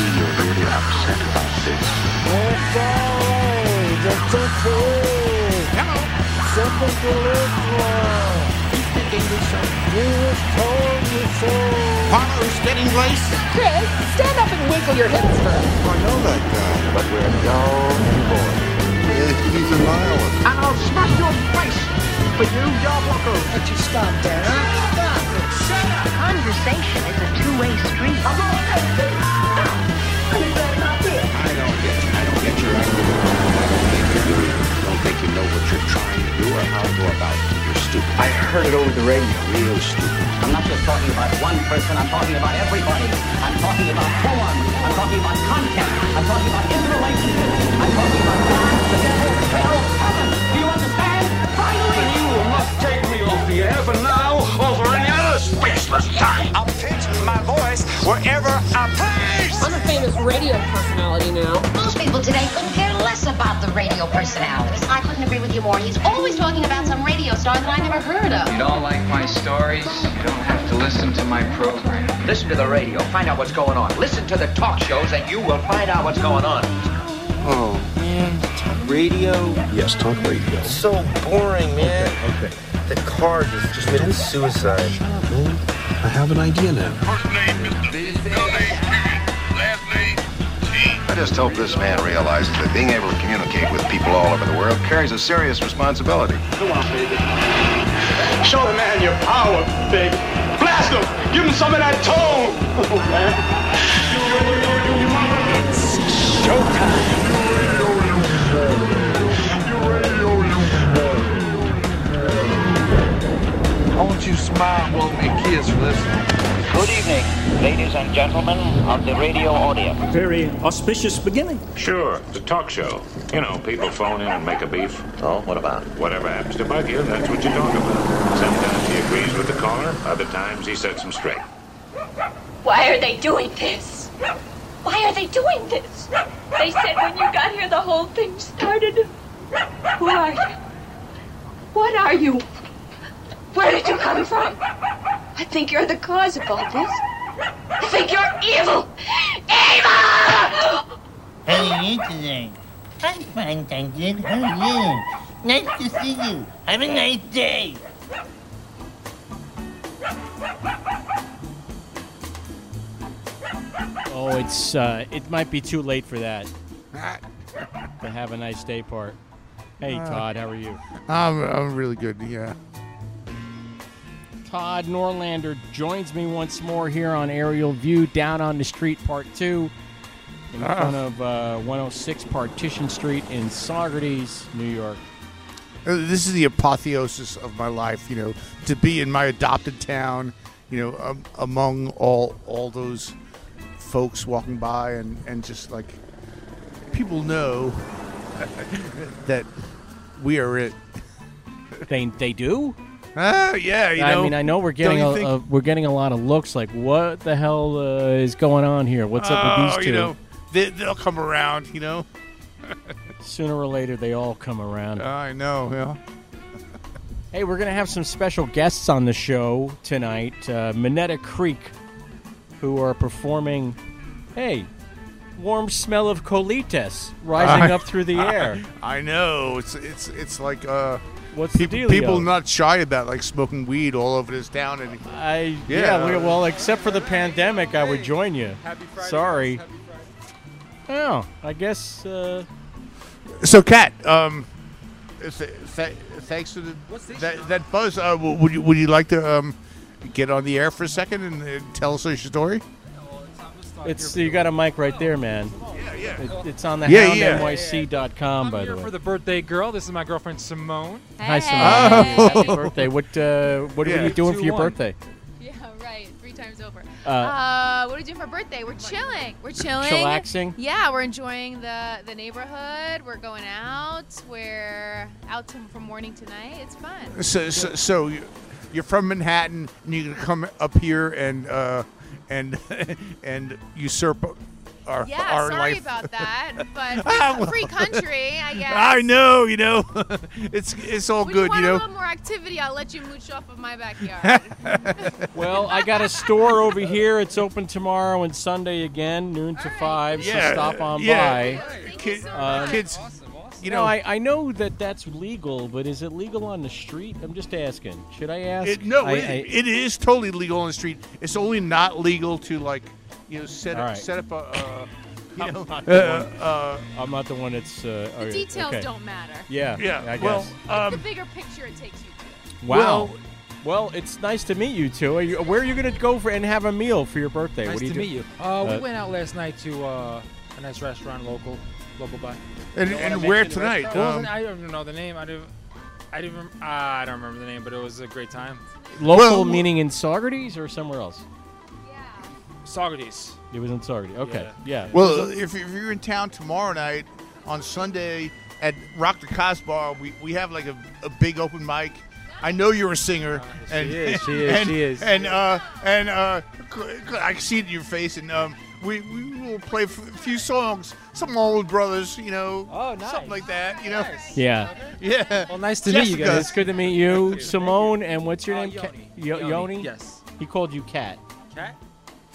see you're really upset about this. Harlow steady place. Chris, stand up and wiggle your hips for. I know that guy. But we're and boring. He's a nihilist. And I'll smash your face for you, your. Would you stop there, huh? Conversation is a two-way street. I don't get I don't get your idea. I don't think you know what you're trying to do or how to go about it. You're stupid. I heard it over the radio. Real stupid. I'm not just talking about one person, I'm talking about everybody. I'm talking about form. I'm talking about content. I'm talking about interrelationships. I'm talking about God, the devil, hell, heaven. Do you understand? Finally! You must take me off the air for now, or for any other spaceless time. I'll pitch my voice wherever I please. I'm a famous radio personality now. Most people today couldn't care less about the radio personalities. I couldn't agree with you more. He's always talking about some radio star that I never heard of. You don't like my stories? You don't have to listen to my program. Listen to the radio. Find out what's going on. Listen to the talk shows and you will find out what's going on. Oh man, talk radio. Yes, talk radio. So boring, man. Okay. The car just just committed suicide. I have an idea now. First name, Mr. Middle name, period. Last name, T. I just hope this man realizes that being able to communicate with people all over the world carries a serious responsibility. Come on, baby. Show the man your power, baby. Blast him. Give him some of that tone. Oh, man. I you smile, blow me a kiss for this. Good evening, ladies and gentlemen of the radio audience. Very auspicious beginning. Sure, it's a talk show. You know, people phone in and make a beef. Oh, what about? Whatever happens to bug you, that's what you talk about. Sometimes he agrees with the caller, other times he sets him straight. Why are they doing this? Why are they doing this? They said when you got here the whole thing started. Who are you? What are you? Where did you come from? I think you're the cause of all this. I think you're evil! Evil! How are you today? I'm fine, thank you. How are you? Nice to see you. Have a nice day. Oh, it's uh, it might be too late for that. the have a nice day part. Hey, Uh, Todd, how are you? I'm, I'm really good, yeah. Todd Norlander joins me once more here on Aerial View, down on the street, part two, in Ah. front of uh, 106 Partition Street in Saugerties, New York. Uh, This is the apotheosis of my life, you know, to be in my adopted town, you know, um, among all all those folks walking by and, and just like people know that we are it. They they do. Ah, yeah, you I know. mean, I know we're getting a, you a, we're getting a lot of looks like what the hell uh, is going on here? What's up with Oh, these two? You know, they, they'll come around, you know. Sooner or later, they all come around. I know, yeah. Hey, we're gonna have some special guests on the show tonight. Uh, Minetta Creek, who are performing. Hey, warm smell of colitas rising I- up through the air. I know. It's it's it's like uh, What's the people, dealio? people not shy about like smoking weed all over this town and I Yeah. yeah. we- well, except for the pandemic, I would join you. Happy Friday, Sorry. Happy Friday. Oh, I guess. Uh, So, Kat, um, th- th- thanks to the, that, that buzz. Uh, would you would you like to um, get on the air for a second and uh, tell us your story? It's you got a mic right there, man. Yeah, yeah. It, it's on the Yeah, yeah. houndnyc.com, I'm by here the way. for the birthday girl. This is my girlfriend Simone. Hi, Hey. Simone. Oh. Happy birthday! What uh, what Yeah. are you doing for your 2-1. birthday? Yeah, right. Three times over. Uh, Uh, what are we doing for birthday? We're chilling. We're chilling. Chillaxing? Yeah, we're enjoying the the neighborhood. We're going out. We're out to, from morning to night. It's fun. So, so, so you- you're from Manhattan and you can come up here and uh, and and usurp our Yeah, our sorry life. about that, but Ah, free, well. free country, I guess. I know, you know, it's it's all When good, you want you a know. little more activity, I'll let you mooch off of my backyard. Well, I got a store over here. It's open tomorrow and Sunday again, noon to five. Yeah, so stop on yeah. by. Kid- Um, kids, you You know, know, I, I know that that's legal, but is it legal on the street? I'm just asking. Should I ask? It, no, I- it, I- it is totally legal on the street. It's only not legal to like, you know, set up right. set up a, uh, you I'm know, not the uh, one. uh, I'm not the one that's. Uh, the details okay. don't matter. Yeah. Yeah, I guess. well, the um, bigger picture it takes you to. wow. well- Well, it's nice to meet you two. Are you, where are you going to go for and have a meal for your birthday? Nice what do you to do? meet you. Uh, we Uh, went out last night to uh, a nice restaurant, local, local by. And, You don't wanna and where tonight? restaurant? Was Um. I don't even know the name. I didn't. I didn't. rem- Uh, I don't remember the name, but it was a great time. Local Well- meaning in Saugerties or somewhere else? Yeah. Saugerties. It was in Saugerties. Okay. Yeah. well, if, if you're in town tomorrow night on Sunday at Rock the Casbah, we, we have like a, a big open mic. I know you're a singer, she and is, she is, and, she is. and uh, and uh, c- c- I can see it in your face, and um, we, we will play a f- few songs, some old brothers, you know, Oh, nice. something like that, you know. Yeah. Yeah. Well, nice to meet you guys. It's good to meet you, Simone. And what's your Uh, name? Ca- Yoni. Yo- Yoni, Yoni? yes. He called you Cat. Cat.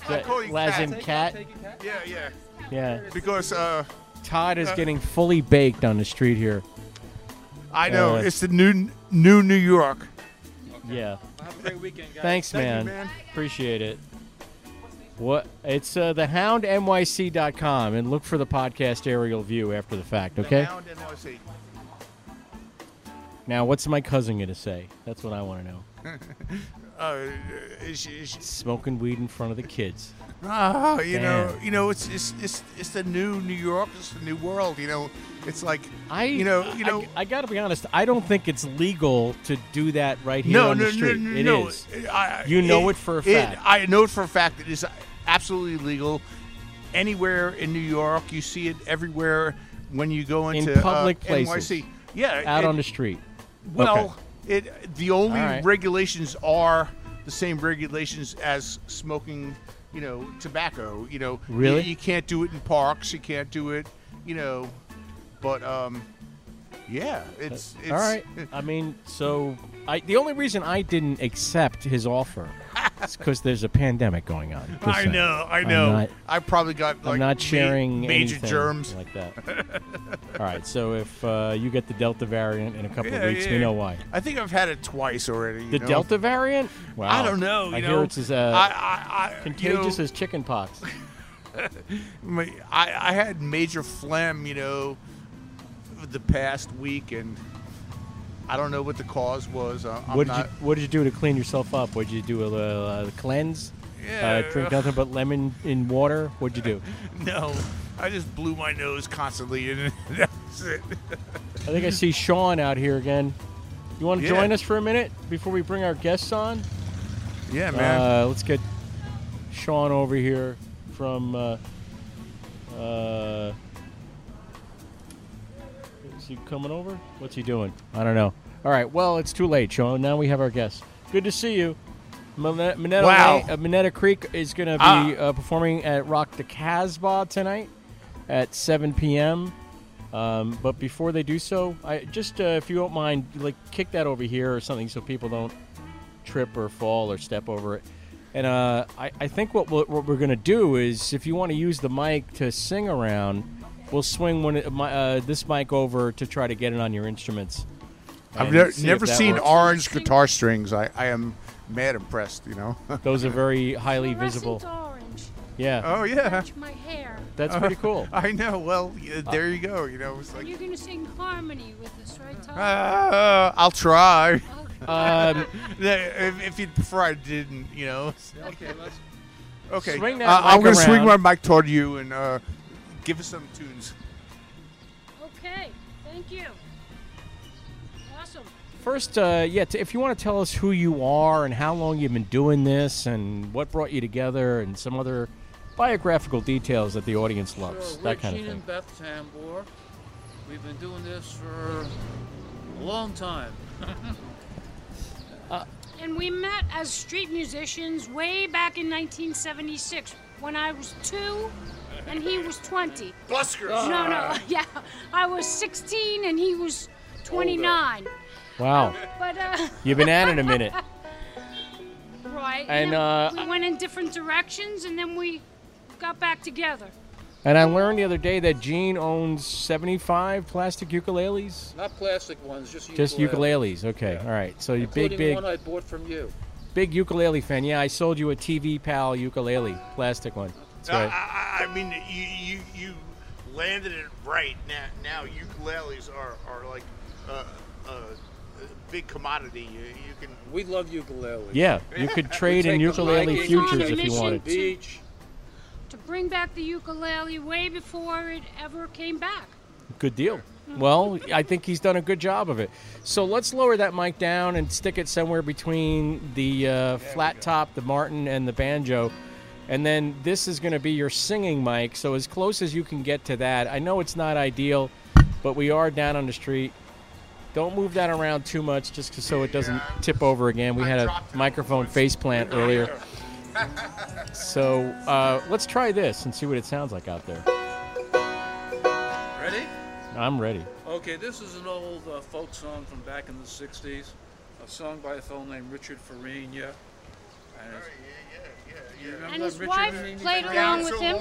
I call you As Cat. in cat? Yeah, yeah. Yeah. Because uh, Todd is Uh, getting fully baked on the street here. I know Uh, it's the new new New York. Yeah. Have a great weekend, guys. Thanks, Thank you, man. man. Appreciate it. What? It's uh, thehoundnyc.com and look for the podcast aerial view after the fact, okay? The Now, what's my cousin going to say? That's what I want to know. Uh, is is Smoking weed in front of the kids. Ah, you know, you know, it's it's it's it's the new New York, it's the new world. You know, it's like I, you know, you I- know. I, got to be honest. I don't think it's legal to do that right here no, on no, the street. no, no, It no. is. I- You know it for a fact. I know it for a fact. It is absolutely legal anywhere in New York. You see it everywhere when you go In into public uh, places. NYC. Yeah, Out it- on the street. Well, it the only right. regulations are the same regulations as smoking, you know, tobacco. You know, Really? you, you can't do it in parks. You can't do it, you know, but um, yeah, it's, it's All right. I mean, so I the only reason I didn't accept his offer is because there's a pandemic going on. I saying. know, I know. not- I probably got like I'm not ma- sharing major germs like that. All right. So if uh, you get the Delta variant in a couple Yeah, of weeks, we yeah. know why. I think I've had it twice already. you The know? Delta variant? Wow. I don't know. I you hear it's as uh, I, I, I, contagious you know, as chicken pox. I, I had major phlegm, you know, the past week, and I don't know what the cause was. Uh, I'm what did not, you What did you do to clean yourself up? What did you do? A, uh cleanse? Yeah. Uh, drink nothing but lemon in water. What'd you do? No, I just blew my nose constantly, and that's it. I think I see Sean out here again. You want to Yeah. join us for a minute before we bring our guests on? Yeah, man. Uh, let's get Sean over here from. Uh, uh, is he coming over? What's he doing? I don't know. All right. Well, it's too late, Sean. Now we have our guests. Good to see you. Minetta, Minetta, Wow. Lane- uh, Minetta Creek is going to be Ah. uh, performing at Rock the Casbah tonight at 7 p.m. Um, but before they do so, I just uh, if you don't mind, like kick that over here or something so people don't trip or fall or step over it. And uh, I, I think what, we'll, what we're going to do is if you want to use the mic to sing around, we'll swing one of my, uh, this mic over to try to get it on your instruments. I've and never, see never seen works. orange guitar strings. I, I am mad impressed. You know. Those are very highly visible. orange. Yeah. Oh yeah. My hair. That's pretty cool. I know. Well, yeah, there you go. You know, it's like You're gonna sing harmony with us, right, Tom? uh, I'll try. Um, if, if you'd prefer, I didn't. You know. Okay, let's. Okay. Swing that uh, I'm mic gonna swing my mic toward you and uh, give us some tunes. Okay, thank you. Awesome. First, uh, yeah, t- if you want to tell us who you are and how long you've been doing this and what brought you together and some other biographical details that the audience loves, Sure, that we're kind of Gene thing. and Beth Tambor. We've been doing this for a long time. And we met as street musicians way back in 1976 when I was two and he was 20. Buskers. No, no, yeah. I was 16 and he was 29. Wow. But, uh. You've been at it a minute. right. And, then uh, we went in different directions and then we got back together. And I learned the other day that Gene owns 75 plastic ukuleles. Not plastic ones, just ukuleles. Just ukuleles. Okay. All right. So you big, Including big, one I bought from you. big ukulele fan. Yeah, I sold you a TV Pal ukulele, plastic one. That's right. I, I mean, you, you you landed it right. Now, now ukuleles are are like uh, uh, a big commodity. You, you can. We love ukuleles. Yeah, you could trade in take ukulele hiking, futures if you wanted. to- Beach. To bring back the ukulele way before it ever came back. Good deal. Well, I think he's done a good job of it. So let's lower that mic down and stick it somewhere between the uh, flat top, the Martin, and the banjo. And then this is going to be your singing mic. So as close as you can get to that. I know it's not ideal, but we are down on the street. Don't move that around too much just so it doesn't tip over again. We had a microphone face plant earlier. So uh, let's try this and see what it sounds like out there. Ready? I'm ready. Okay, this is an old uh, folk song from back in the 60s. A song by a fellow named Richard Farina. And it's, you remember And his wife Farina? played along with him.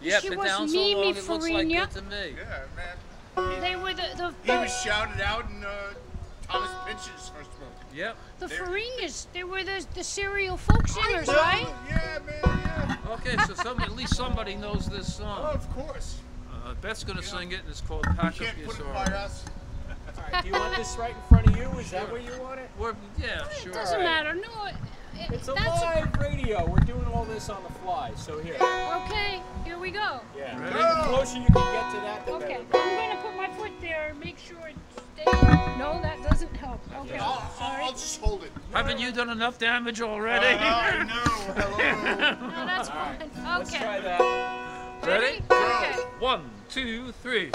Yeah, she been was down so Mimi long, it looks like Farina. to me. Yeah, man. They were the the, He was shouted out in uh, Thomas Pynchon's first book. Yep. the Farinas. They were the the serial folk singers, right? Yeah, man. Yeah. Okay, so some, at least somebody knows this song. Oh, of course. Uh, Beth's gonna sing it, and it's called Pack You Up can't Your put it Sorrows. by us. Do you want this right in front of you? Is that where you want it? We're, yeah, sure. It doesn't matter. No, it, It's a that's live radio. We're doing all this on the fly. So here. okay. Here we go. Yeah. The closer you can get to that, the Okay, better. I'm gonna put my foot there and make sure it stays. No, that doesn't help. Okay, I'll, I'll, sorry. I'll just hold it. Haven't you done enough damage already? Uh, I know. Hello. No, that's fine. Okay. Let's Okay. try that. Ready? Okay. One, two, three.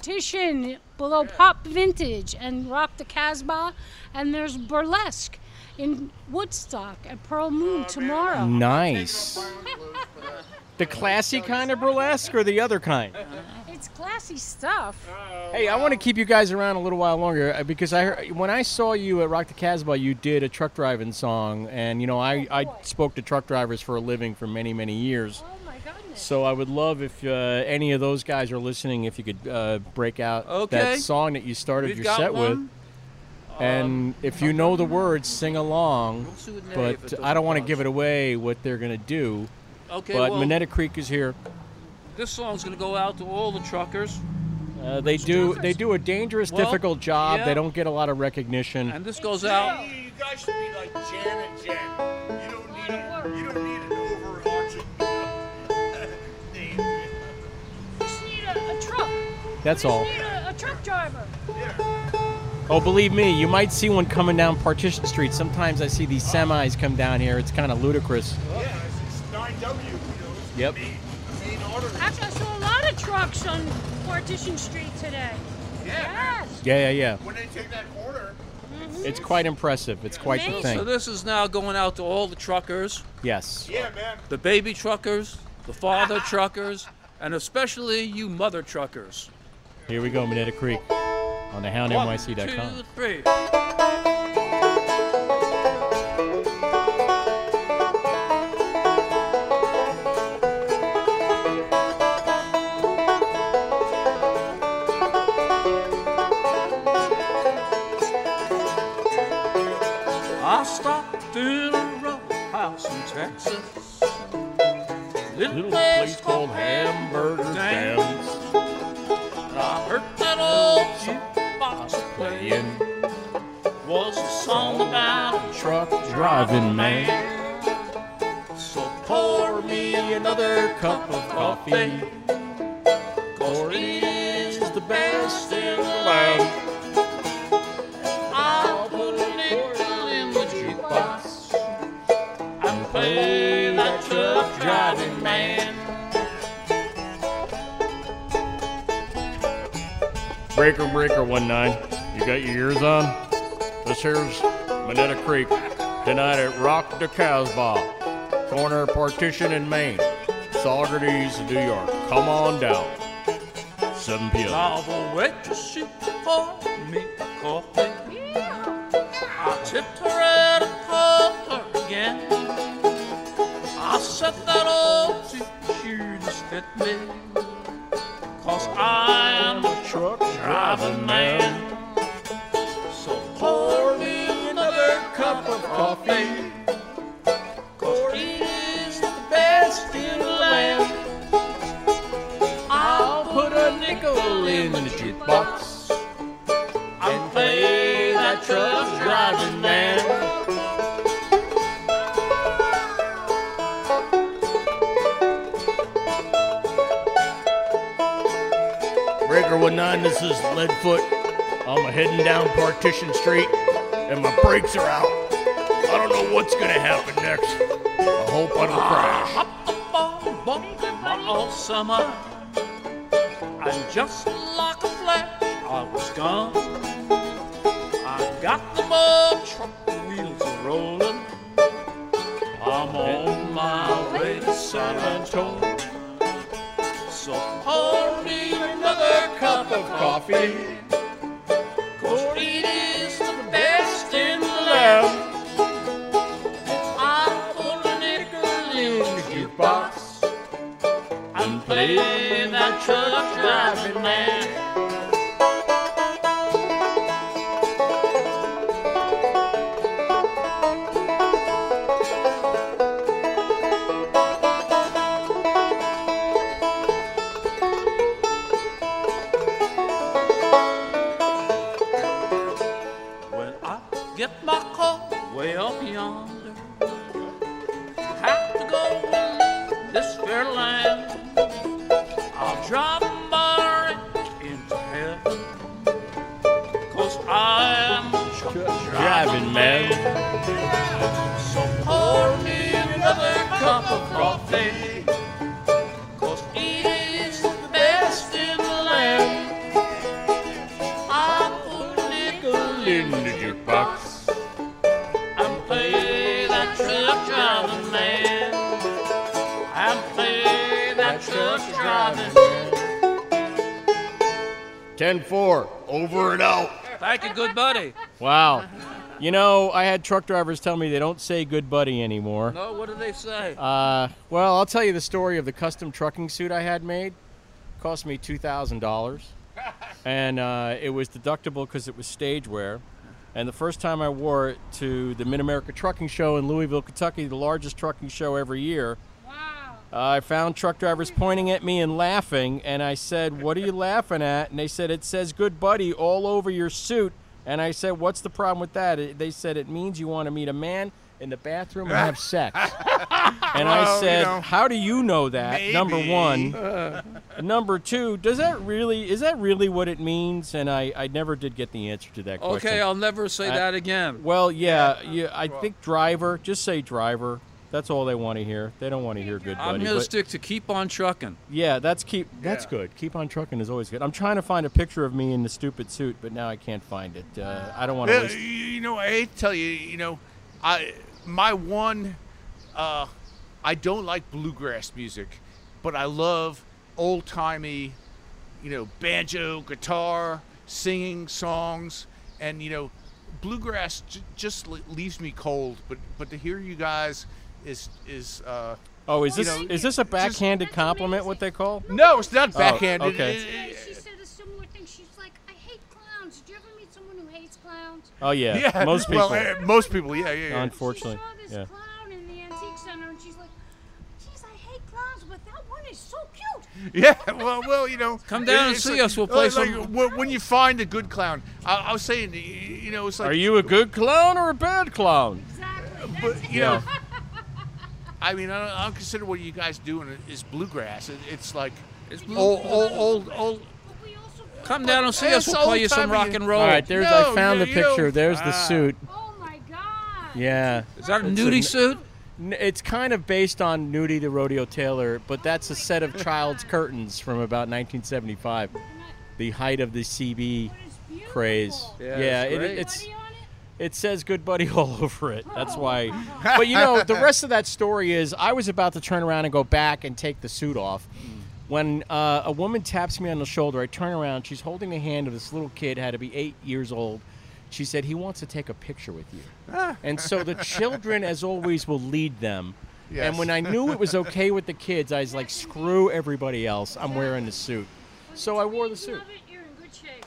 106 Partition, below Pop Vintage and Rock the Casbah, and there's Burlesque in Woodstock at Pearl Moon tomorrow. Nice. The classy kind of burlesque or the other kind? It's classy stuff. Hey, I want to keep you guys around a little while longer uh, because I heard, when I saw you at Rock the Casbah, you did a truck driving song, and you know I, I spoke to truck drivers for a living for many many years. My goodness. So I would love if uh, any of those guys are listening, if you could uh, break out Okay. that song that you started We've your got set with. one. And if you know the words, sing along. Um, see with Nate if But I don't want to give it away what they're going to do. Okay, But well- Minetta Creek is here. This song's gonna go out to all the truckers. Uh, they do they do a dangerous, Well, difficult job. yeah. They don't get a lot of recognition. And this goes out. You guys should be like Jan and Jen. You don't need you don't need an That's all. a, a truck driver. Oh, believe me, you might see one coming down Partition Street. Sometimes I see these semis come down here. It's kind of ludicrous. Yeah, it's 9W. You know, Yep. main artery. Actually, I saw a lot of trucks on Partition Street today. Yeah. Yes. Yeah, yeah, yeah. When they take that corner. Mm-hmm. It's quite impressive. It's quite the thing. So this is now going out to all the truckers, Yes. Yeah, man. the baby truckers, the father truckers, and especially you mother truckers. Here we go, Minetta Creek on the houndnyc.com. driving man. So pour me another cup of coffee. Cause it is the best in the land. I'll put a nickel in the jukebox and play that truck driving man. Breaker, breaker, one nine. You got your ears on? This here's Minetta Creek. Tonight at Rock the Casbah, corner partition in Main, Saugerties, New York. Come on down. 7 p.m. Now the waitress she poured me coffee. I tipped her and called her again. I said that old just fit me. Cause I am a truck driving man. Coffee. Cause it is the best in the land. I'll put a nickel in the jukebox and play that truck driving man. Breaker one nine. This is Leadfoot. I'm heading down Partition Street, and my brakes are out. What's gonna happen next. I hope I don't crash. All summer. And just like a flash, I was gone. I got the mud truck, wheels rolling. I'm on my way to San Antonio. So pour me another cup of coffee. Way up yonder, Wow. You know, I had truck drivers tell me they don't say good buddy anymore. No, what do they say? Uh, well, I'll tell you the story of the custom trucking suit I had made. Cost me two thousand dollars, and uh, it was deductible because it was stage wear. And the first time I wore it to the Mid America Trucking Show in Louisville, Kentucky, the largest trucking show every year. Wow! I found truck drivers pointing at me and laughing, and I said, "What are you laughing at?" And they said, "It says good buddy all over your suit." And I said, "What's the problem with that?" They said, "It means you want to meet a man in the bathroom and have sex." and I Well, you said, know, "How do you know that?" Number one. Number two, does that really is that really what it means? And I, I never did get the answer to that question. Okay, I'll never say I- that again. Well, yeah, yeah. I think driver. Just say driver. That's all they want to hear. They don't want to hear good buddy. I'm gonna stick to keep on trucking. yeah, that's keep. That's good. Keep on trucking is always good. I'm trying to find a picture of me in the stupid suit, but now I can't find it. Uh, I don't want to Yeah, waste. you know, I hate to tell you, you know, I my one, uh, I don't like bluegrass music, but I love old timey, you know, banjo, guitar, singing songs, and you know, bluegrass j- just leaves me cold. But but to hear you guys is is. Uh, Oh, is this know, is this a just- backhanded compliment? What they call? No, it's not backhanded. Oh, backhanded. okay. It- She said a similar thing. She's like, I hate clowns. Did you ever meet someone who hates clowns? Oh yeah, Yeah, most people. well, uh, most people, yeah, yeah, yeah. Unfortunately, She saw this yeah. clown in the antique center, and she's like, "Geez, I hate clowns, but that one is so cute." Yeah, well, well, you know, Come down and it's see like- us, we'll play like, some- when when you find a good clown, I, I was saying, you know, it's like, Are you a good clown or a bad clown? but you Yeah. know, I mean, I don't, I don't consider what you guys doing is bluegrass. It, it's like It's blue- old, old, old, old. Come down and see us. We'll play you some rock and roll. All right, there's. No, I found you- the you know- picture. There's the Ah. suit. Oh my god! Yeah. Is that a It's nudie n- suit? It's kind of based on Nudie the Rodeo Tailor, but that's a set of child's curtains from about 1975. the height of the CB craze. Yeah, yeah it, great. it's it says "Good Buddy" all over it. That's why. but you know, the rest of that story is I was about to turn around and go back and take the suit off. When uh, a woman taps me on the shoulder, I turn around. She's holding the hand of this little kid, had to be eight years old. She said, He wants to take a picture with you. and so the children, as always, will lead them. Yes. And when I knew it was okay with the kids, I was like, Screw everybody else. I'm wearing the suit. So I wore the suit.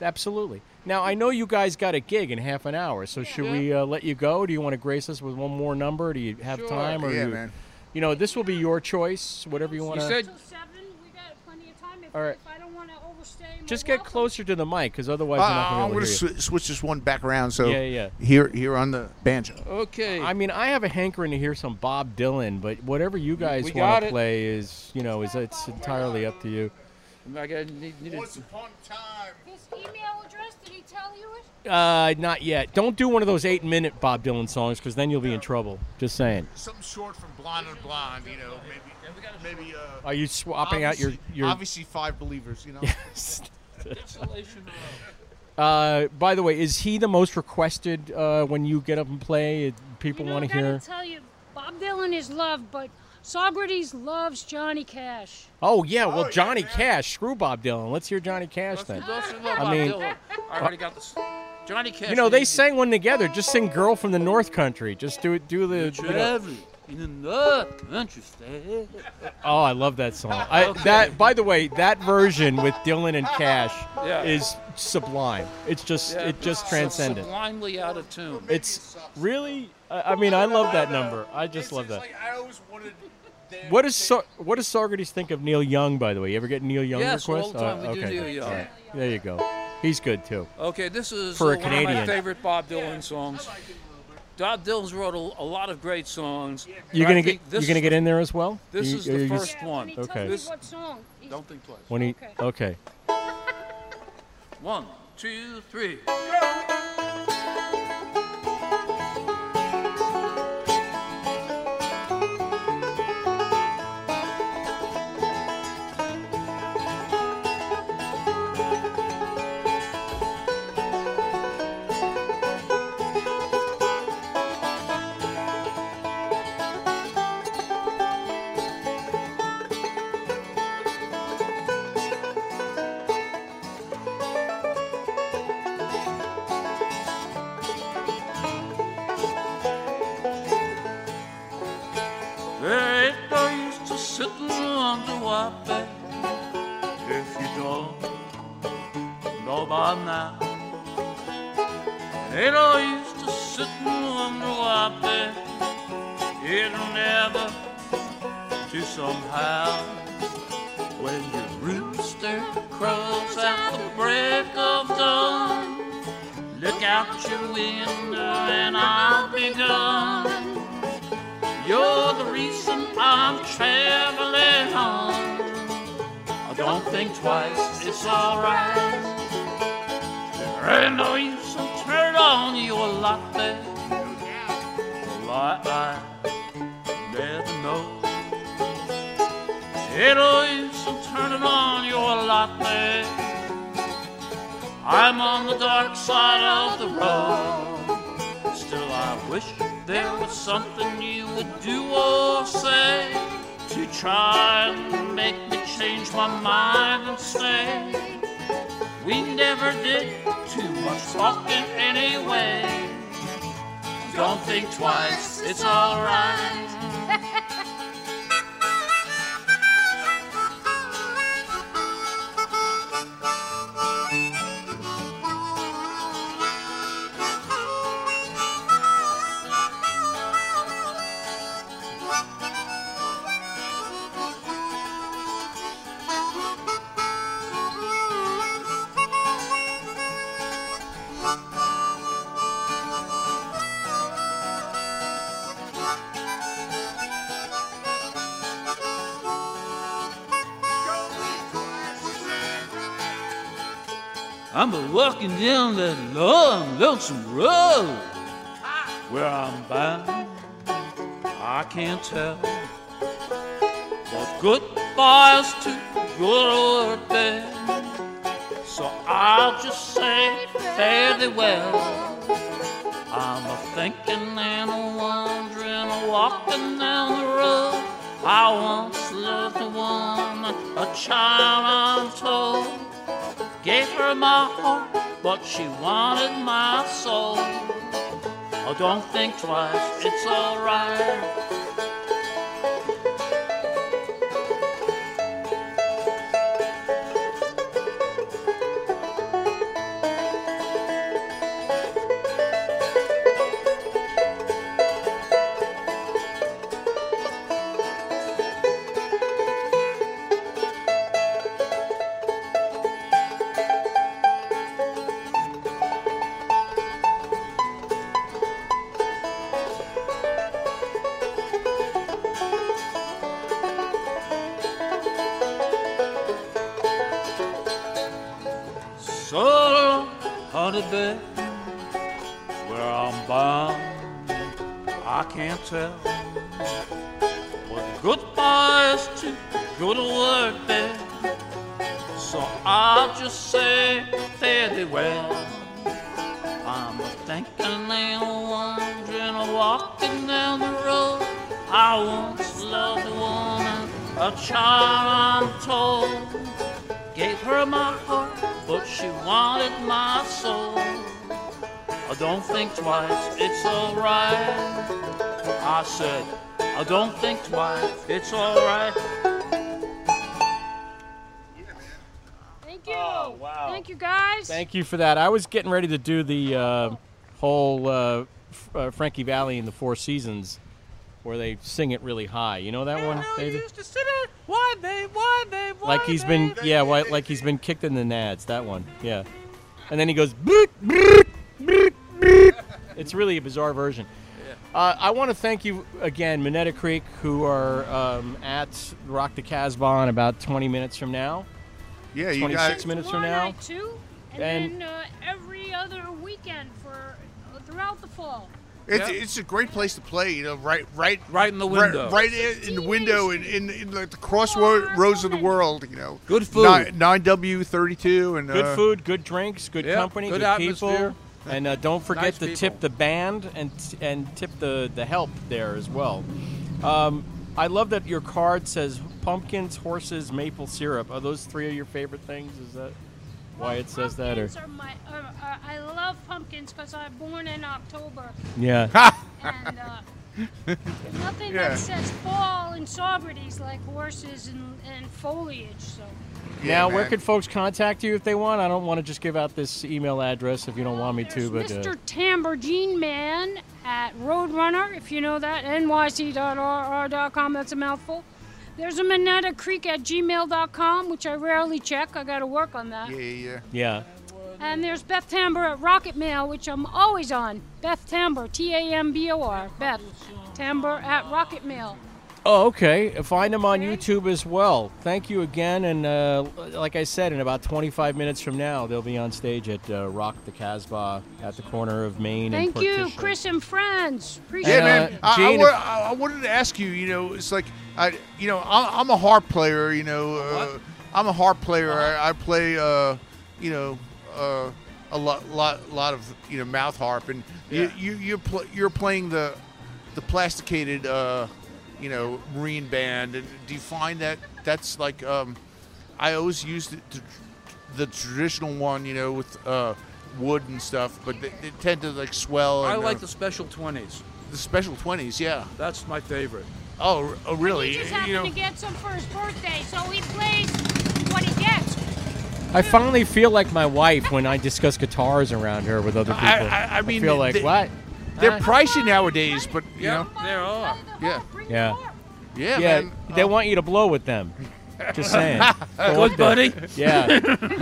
Absolutely. Now, I know you guys got a gig in half an hour, so should we uh, let you go? Do you want to grace us with one more number? Do you have Sure. time? Or Yeah, you, man. You know, this will be your choice, whatever you want to. Till seven, we got plenty of time. If, All right. if I don't want to overstay my Just get closer to the mic, because otherwise Uh, you're not I'm going to going to able to hear you. sw- switch this one back around. So Yeah, yeah. Here, here on the banjo. Okay. I mean, I have a hankering to hear some Bob Dylan, but whatever you guys want to play is, you know, is it's entirely up to you. I got need, needed. His email address, did he tell you it? Uh, not yet. Don't do one of those eight-minute Bob Dylan songs, because then you'll be in trouble. Just saying. Something short from Blonde on Blonde. You know, maybe, maybe. Uh, Are you swapping out your obviously- your? obviously five believers? You know. Yes. Uh, by the way, is he the most requested uh, when you get up and play? People You know, want to gotta hear. tell you, Bob Dylan is loved, but Saugerties loves Johnny Cash. Oh yeah, well oh, Johnny Cash. Screw Bob Dylan. Let's hear Johnny Cash then. I mean, I already got this. Johnny Cash. you know they needs sang one together. Just sing "Girl from the North Country." Just do it. Do the. you know- in the North Country State. Oh, I love that song. I, Okay. That, by the way, that version with Dylan and Cash Yeah. is sublime. It's just, Yeah, it just it's transcended. Sublimely out of tune. It's really, I I mean, I love that number. I just love that. What does so, what does Saugerties think of Neil Young? By the way, you ever get Neil Young Yes, all the time Oh, we do. Neil Young. All right. There you go. He's good too. Okay, this is For a uh, one of my favorite Bob Dylan songs. Bob Dylan's wrote a, a lot of great songs. You're gonna get you this gonna get in there as well? This You- is are the you just- first one. Okay. This, What song? don't think twice. When he okay. One, two, three. There the white bed if you don't know by now. Ain't no use to sitting on the white bed. It'll never do somehow. When your rooster crows at the break of dawn, look out your window and I'll be gone. Think twice, it's alright. There ain't no use in turn on your light there. The light I never know. Ain't no use in turning on your light there. I'm on the dark side of the road. Still, I wish there was something you would do or say to try and make change my mind and stay. We never did too much talking anyway. Don't think twice, it's alright. I'm a walking down that long, lonesome road. Where I'm bound, I can't tell. But goodbye's to good or bad. So I'll just say fare thee well. I'm a thinking and a wondering, a walking down the road. I once loved a woman, a child untold. Gave her my heart, but she wanted my soul. Oh, don't think twice, it's alright. But goodbye is too good a word, babe. So I'll just say fare thee well. I'm thinking and wondering, walking down the road. I once loved a woman, a child told. Gave her my heart, but she wanted my soul. I don't think twice, it's alright. I said, I don't think twice, it's alright. Thank you. wow. Thank you, guys. Thank you for that. I was getting ready to do the uh, whole uh, uh, Frankie Valli in the Four Seasons, where they sing it really high. You know that one? David? Why, babe, why, babe, why, Like he's been, yeah, why, like he's been kicked in the nads. That one, yeah. And then he goes, it's really a bizarre version. Uh, I want to thank you again, Minetta Creek, who are um, at Rock the Casbah in about 20 minutes from now. Yeah, you 26 guys- minutes from now. night, too, and, And- then uh, every other weekend for uh, throughout the fall. It's, it's a great place to play, you know, right, right, right in the window. right, in, in the window, in, in, in like the crossroads of the world, you know. Good food. Nine W thirty two and Good uh, food, good drinks, good Yeah, company, good good, people, atmosphere. And uh, don't forget Nice to people. tip the band and and tip the the help there as well. Um, I love that your card says pumpkins, horses, maple syrup. Are those three of your favorite things? Is that why it says that? Or Pumpkins are my, uh, uh, I love pumpkins because I'm born in October. yeah, and uh, nothing Yeah. that says fall and Saugerties like horses and, and foliage. So now where man. could folks contact you if they want? I don't want to just give out this email address if you don't want me to, but There's uh, Mr. Tambourine Man at Roadrunner, if you know that, nyc.rr.com. That's a mouthful. There's a Minetta Creek at gmail.com, which I rarely check. I got to work on that. yeah, yeah. yeah. And there's Beth Tambor at Rocket Mail, which I'm always on. Beth Tambor, T A M B O R. Beth Tambor at Rocket Mail. Oh, okay. Find them on YouTube as well. Thank you again. And uh, like I said, in about 25 minutes from now, they'll be on stage at uh, Rock the Casbah at the corner of Main. Thank and you, Partition. Chris and friends. Appreciate Yeah, And, it. man. uh, I, I, Gene, wa- if- I, I wanted to ask you. You know, it's like I, you know, I'm, I'm a harp player. You know, uh, I'm a harp player. I, I play, uh, you know, uh, a lot, lot, lot of you know mouth harp, and Yeah. you, you, you're pl- you're playing the, the plasticated, uh, you know, marine band. And do you find that that's like, um, I always used it to, the traditional one, you know, with uh, wood and stuff, but they, they tend to like swell. I like uh, the special 20s. the special twenties. Yeah. That's my favorite. Oh, oh really? He just You know, to get some for his birthday, so he plays what he gets. I finally feel like my wife when I discuss guitars around her with other people. I, I, I mean, feel like they, what? They're pricey nowadays, but you Yeah, know, there are. yeah, Yeah. yeah, Yeah, man. they Uh, want you to blow with them. Just saying. Go Good up there. buddy. Yeah,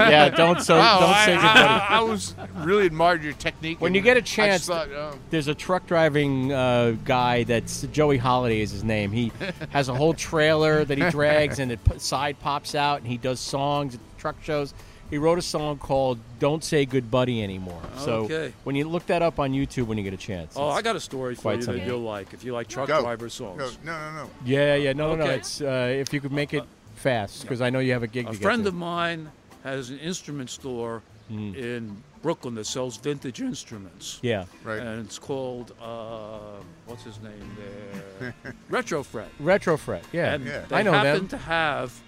yeah. Don't so wow, don't I, say good I, buddy. I, I was really admired your technique. When and you get a I just chance, thought, oh, there's a truck driving uh, guy that's Joey Holiday is his name. He has a whole trailer that he drags, and it p- side pops out, and he does songs at truck shows. He wrote a song called "Don't Say Good Buddy Anymore." So when you look that up on YouTube when you get a chance. Oh, I got a story for you something. that you'll like if you like truck go. driver songs. no, no, no, no. Yeah, yeah, no, no, no. It's uh, if you could make it fast because I know you have a gig. A to friend get of mine has an instrument store in Brooklyn that sells vintage instruments. Yeah. Right. And it's called uh, what's his name there? Retrofret. Retrofret, yeah. And Yeah. they I know happen them. to have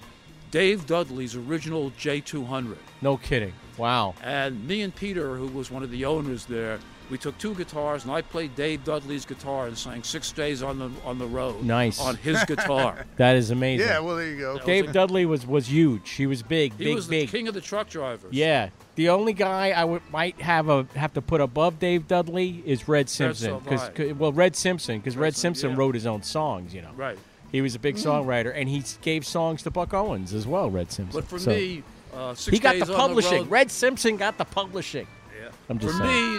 Dave Dudley's original J200. No kidding. Wow. And me and Peter, who was one of the owners there, we took two guitars, and I played Dave Dudley's guitar and sang Six Days on the on the Road. Nice. On his guitar. That is amazing. Yeah, well, there you go. Dave Dudley was was huge. He was big, He big, He was the big. king of the truck drivers. Yeah. The only guy I would might have a have to put above Dave Dudley is Red Simpson so have I. well Red Simpson because Red, Red Simpson yeah. wrote his own songs, you know. Right. He was a big Mm. songwriter and he gave songs to Buck Owens as well. Red Simpson. But for So- me, uh, Six he got Days the publishing. road, Red Simpson got the publishing. Yeah. I'm just for saying.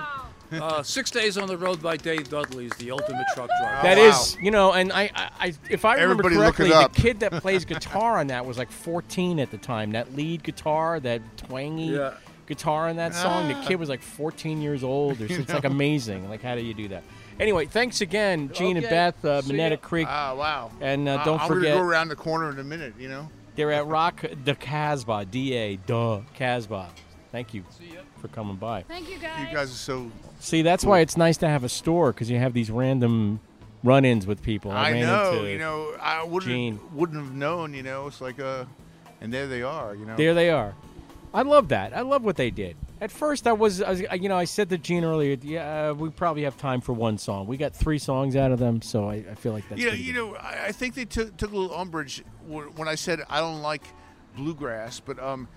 me, uh, Six Days on the Road by Dave Dudley is the ultimate truck driver. That is, you know, and I, I, I if I remember Everybody look it correctly, the kid that plays guitar on that was like 14 at the time. That lead guitar, that twangy Yeah. guitar in that song, the Ah. kid was like 14 years old. Or, so it's like amazing. Like, how do you do that? Anyway, thanks again, Gene and Okay. Beth, uh, See Minetta ya. Creek. Ah, wow. And uh, I- don't I'm forget, gonna go around the corner in a minute. You know. they're at Rock the Casbah, D A, duh, Casbah. Thank you for coming by. Thank you, guys. You guys are so. See, that's why it's nice to have a store because you have these random run-ins with people. I, I ran know. into You know, I wouldn't Gene. wouldn't have known. You know, it's like uh, and there they are. You know. There they are. I love that. I love what they did. At first, I was, I was you know, I said to Gene earlier, yeah, uh, we probably have time for one song. We got three songs out of them, so I, I feel like that's Yeah, pretty you know, I, I think they took took a little umbrage when I said I don't like bluegrass, but um,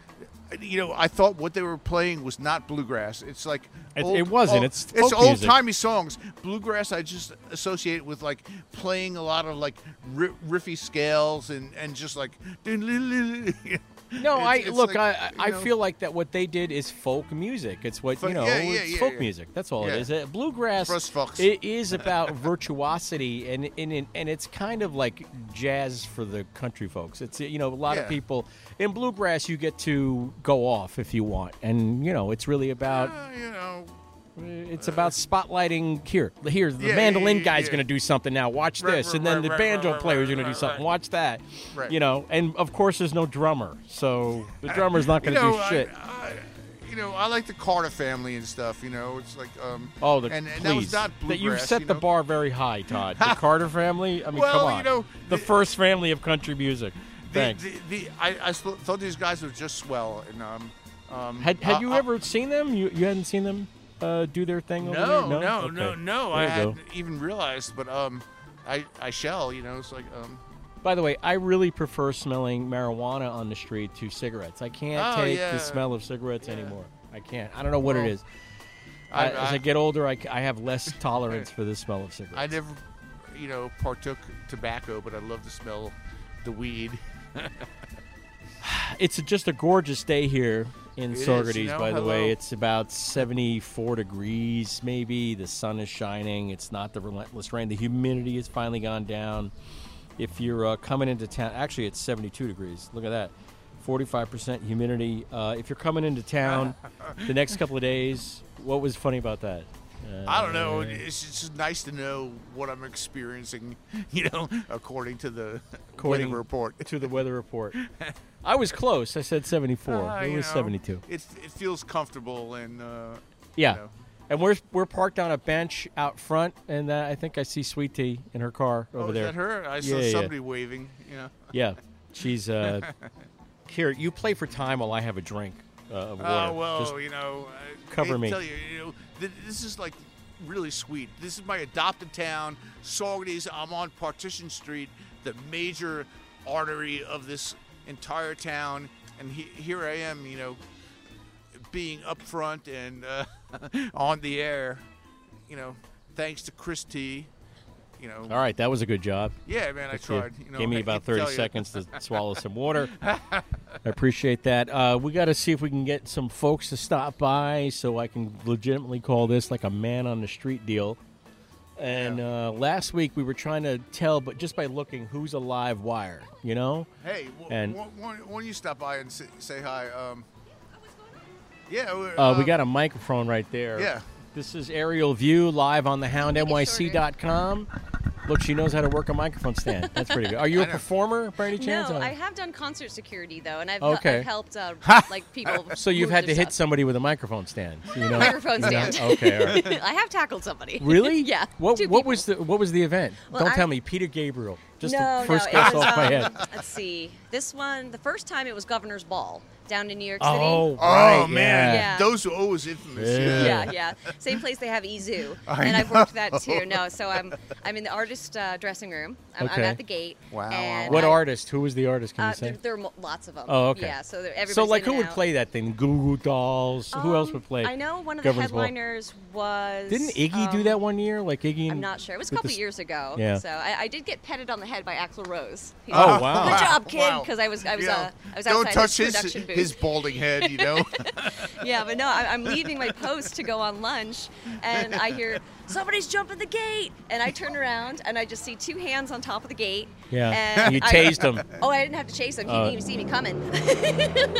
you know, I thought what they were playing was not bluegrass. It's like It- it wasn't. It's it's folk old timey songs. Bluegrass, I just associate with like playing a lot of like riffy scales and and just like. No, It's- I it's look. like, I I you know- feel like that what they did is folk music. It's what you know. yeah, yeah, it's yeah, folk music. That's all it is. Uh, bluegrass. For us folks. It is about virtuosity, and and and it's kind of like jazz for the country folks. It's you know a lot of people in bluegrass you get to go off if you want, and you know it's really about. you know. It's about spotlighting here. Here, the Yeah, mandolin yeah, guy's yeah. going to do something now. Watch Right, this, right, and then right, the banjo player's going to do something. Watch that. Right. You know, and of course there's no drummer, so the drummer's not going to You do know, I- shit. I, you know, I like the Carter family and stuff. You know, it's like um. Oh, the, and, and that was not that you've set you the bar very high, Todd. The Carter family. I mean, Well, come you on. know, the first family of country music. The, the, the, I, I thought these guys were just swell, and um, um had had I- you I- ever seen them? You you hadn't seen them uh, do their thing over No, there? no, No, no, Okay. no. There I hadn't go. even realized, but um, I I shall. You know, it's like um. By the way, I really prefer smelling marijuana on the street to cigarettes. I can't Oh, take yeah. the smell of cigarettes anymore. I can't. I don't know what it Well, is. I, I- as I I- get older, I have less tolerance for the smell of cigarettes. I never, you know, partook tobacco, but I love to smell the weed. It's just a gorgeous day here in It is, Saugerties, you know, by the way. It's about 74 degrees, maybe. The sun is shining. It's not the relentless rain. The humidity has finally gone down. If you're uh, coming into town, actually, it's 72 degrees. Look at that. 45% humidity. Uh, if you're coming into town the next couple of days, what was funny about that? Uh, I don't know. It's just nice to know what I'm experiencing. You know, according to the According weather report. to the weather report. I was close. I said 74. Uh, it was know, 72. It's, it feels comfortable and. Uh, Yeah. You know, And we're we're parked on a bench out front, and uh, I think I see Sweet Tea in her car over oh, there. is that her? I saw Yeah, yeah. somebody waving. You know. Yeah, she's uh, here. You play for time while I have a drink uh, of water. Oh well, Just you know, cover me. Tell you, you know, th- this is like really sweet. This is my adopted town, Saugerties. I'm on Partition Street, the major artery of this entire town, and he- here I am, you know, being up front and uh, on the air. You know, thanks to Chris T. You know. All right, that was a good job. Yeah, man, I If you tried, you know, gave me about 30 seconds to swallow some water. I appreciate that. Uh, we got to see if we can get some folks to stop by so I can legitimately call this like a man on the street deal. And uh, last week we were trying to tell, but just by looking, who's a live wire, you know? Hey, w- and w- w- when you stop by and say, say hi, um, yeah, we- Uh, we um, got a microphone right there. Yeah. This is Aerial View live on the houndnyc.com. Look, she knows how to work a microphone stand. That's pretty good. Are you a performer by any chance? No, I have done concert security though, and I've, Okay. I've helped uh, like people. So you've had to hit stuff. somebody with a microphone stand. You know, microphone you know? stand. Okay. All right. I have tackled somebody. Really? yeah. What two What was the What was the event? Well, Don't I- tell me, Peter Gabriel. Just no, the first no, guess it was, off my um, head. Let's see. This one, the first time it was Governor's Ball down in New York City. Oh, Oh man, yeah. those are always infamous. Yeah. yeah, yeah. Same place they have Izu, I and I've worked that too. No, so I'm I'm in the artist uh, dressing room. I'm, I'm Okay. at the gate. and What I- artist? Who was the artist? Can Uh, you say? there, there are lots of them. Oh, okay. Yeah, so there- So, like, in who and would out. play that thing? Goo Goo Dolls. who else would play? Um, I know one of the Governor's Ball? headliners was. Didn't Iggy do um, that one year? Like Iggy? I'm not sure. It was a couple the years ago. Yeah. So I, I did get petted on the head by Axl Rose. He Oh, said, wow. Good job, kid. Wow. Because I was I was Yeah. uh, I was Don't outside touch his his production booth. His balding head. You know. yeah, but no, I, I'm leaving my post to go on lunch, and I hear somebody's jumping the gate, and I turn around and I just see two hands on top of the gate. Yeah. And You I- tased him. Oh, I didn't have to chase him. He Oh. didn't even see me coming.